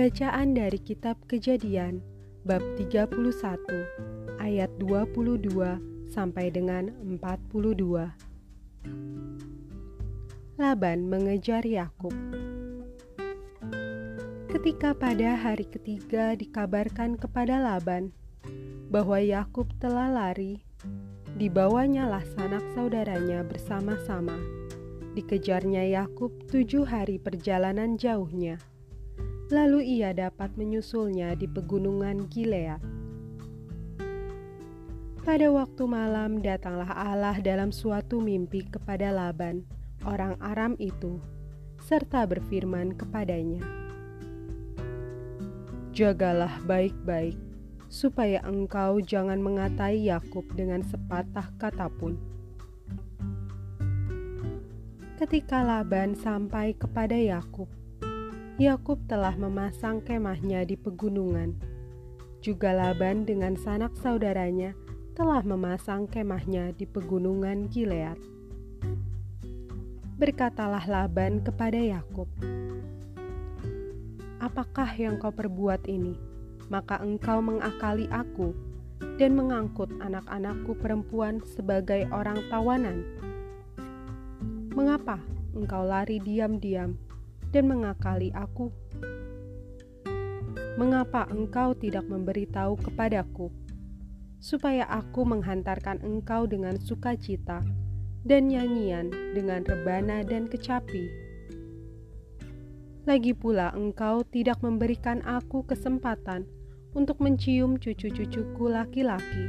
Bacaan dari kitab Kejadian bab 31 ayat 22 sampai dengan 42. Laban mengejar Yakub. Ketika pada hari ketiga dikabarkan kepada Laban bahwa Yakub telah lari, dibawanyalah sanak saudaranya bersama-sama. Dikejarnya Yakub tujuh hari perjalanan jauhnya lalu ia dapat menyusulnya di pegunungan Gilead. Pada waktu malam datanglah Allah dalam suatu mimpi kepada Laban, orang Aram itu, serta berfirman kepadanya, Jagalah baik-baik, supaya engkau jangan mengatai Yakub dengan sepatah kata pun. Ketika Laban sampai kepada Yakub, Yakub telah memasang kemahnya di pegunungan. Juga Laban dengan sanak saudaranya telah memasang kemahnya di pegunungan Gilead. Berkatalah Laban kepada Yakub, "Apakah yang kau perbuat ini? Maka engkau mengakali aku dan mengangkut anak-anakku perempuan sebagai orang tawanan. Mengapa engkau lari diam-diam?" Dan mengakali aku. Mengapa engkau tidak memberitahu kepadaku, supaya aku menghantarkan engkau dengan sukacita dan nyanyian dengan rebana dan kecapi? Lagi pula engkau tidak memberikan aku kesempatan untuk mencium cucu-cucuku laki-laki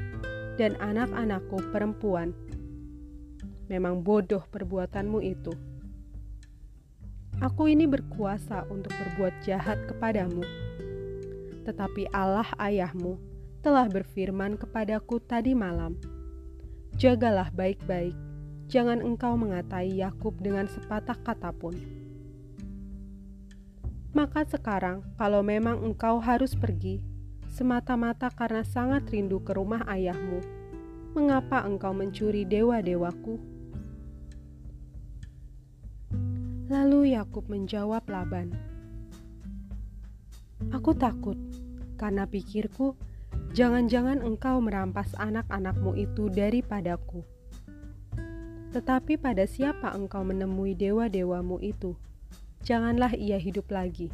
dan anak-anakku perempuan. Memang bodoh perbuatanmu itu. Aku ini berkuasa untuk berbuat jahat kepadamu. Tetapi Allah ayahmu telah berfirman kepadaku tadi malam, Jagalah baik-baik, jangan engkau mengatai Yakub dengan sepatah kata pun. Maka sekarang, kalau memang engkau harus pergi, semata-mata karena sangat rindu ke rumah ayahmu, mengapa engkau mencuri dewa-dewaku? Lalu Yakub menjawab Laban, "Aku takut karena pikirku, jangan-jangan engkau merampas anak-anakmu itu daripadaku. Tetapi pada siapa engkau menemui dewa-dewamu itu? Janganlah ia hidup lagi.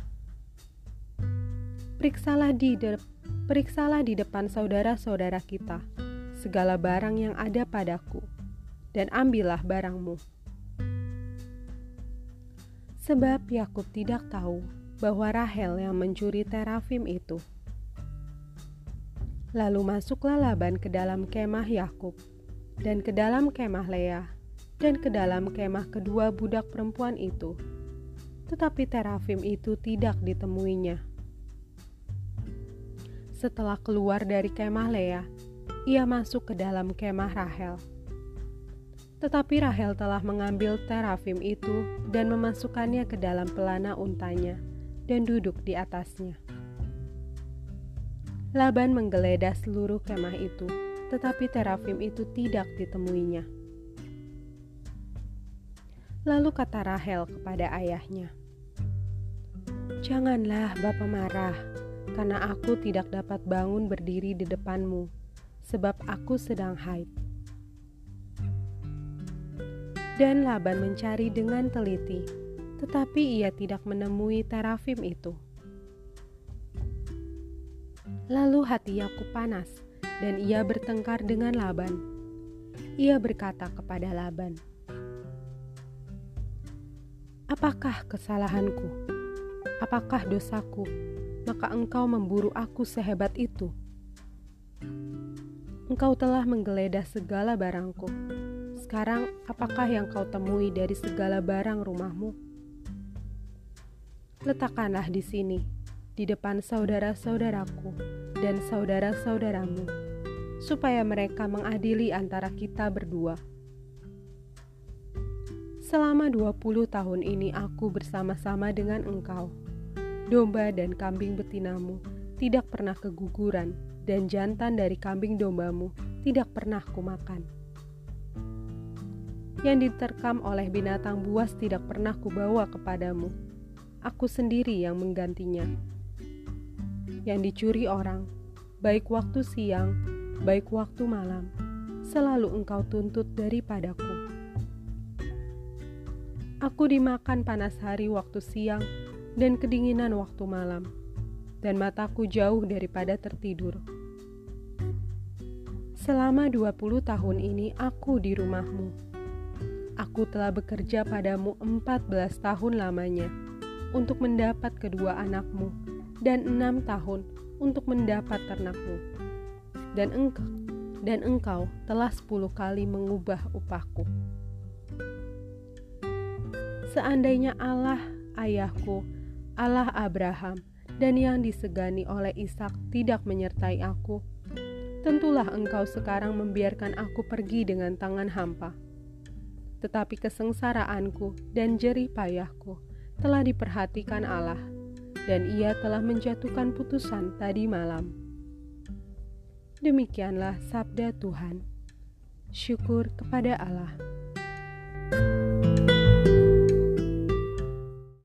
Periksalah di de periksalah di depan saudara-saudara kita segala barang yang ada padaku, dan ambillah barangmu." Sebab Yakub tidak tahu bahwa Rahel yang mencuri terafim itu. Lalu masuklah Laban ke dalam kemah Yakub dan ke dalam kemah Leah dan ke dalam kemah kedua budak perempuan itu. Tetapi terafim itu tidak ditemuinya. Setelah keluar dari kemah Leah, ia masuk ke dalam kemah Rahel tetapi Rahel telah mengambil terafim itu dan memasukkannya ke dalam pelana untanya dan duduk di atasnya. Laban menggeledah seluruh kemah itu, tetapi terafim itu tidak ditemuinya. Lalu kata Rahel kepada ayahnya, "Janganlah Bapa marah, karena aku tidak dapat bangun berdiri di depanmu, sebab aku sedang haid." Dan Laban mencari dengan teliti, tetapi ia tidak menemui terafim itu. Lalu hati Yakub panas, dan ia bertengkar dengan Laban. Ia berkata kepada Laban, "Apakah kesalahanku? Apakah dosaku? Maka engkau memburu aku sehebat itu. Engkau telah menggeledah segala barangku." Sekarang, apakah yang kau temui dari segala barang rumahmu? Letakkanlah di sini, di depan saudara-saudaraku dan saudara-saudaramu, supaya mereka mengadili antara kita berdua. Selama 20 tahun ini aku bersama-sama dengan engkau. Domba dan kambing betinamu tidak pernah keguguran, dan jantan dari kambing dombamu tidak pernah kumakan yang diterkam oleh binatang buas tidak pernah kubawa kepadamu. Aku sendiri yang menggantinya. yang dicuri orang, baik waktu siang, baik waktu malam, selalu engkau tuntut daripadaku. Aku dimakan panas hari waktu siang dan kedinginan waktu malam, dan mataku jauh daripada tertidur. Selama 20 tahun ini aku di rumahmu. Aku telah bekerja padamu 14 tahun lamanya untuk mendapat kedua anakmu dan enam tahun untuk mendapat ternakmu. Dan engkau, dan engkau telah sepuluh kali mengubah upahku. Seandainya Allah ayahku, Allah Abraham, dan yang disegani oleh Ishak tidak menyertai aku, tentulah engkau sekarang membiarkan aku pergi dengan tangan hampa. Tetapi kesengsaraanku dan jerih payahku telah diperhatikan Allah dan ia telah menjatuhkan putusan tadi malam. Demikianlah sabda Tuhan. Syukur kepada Allah.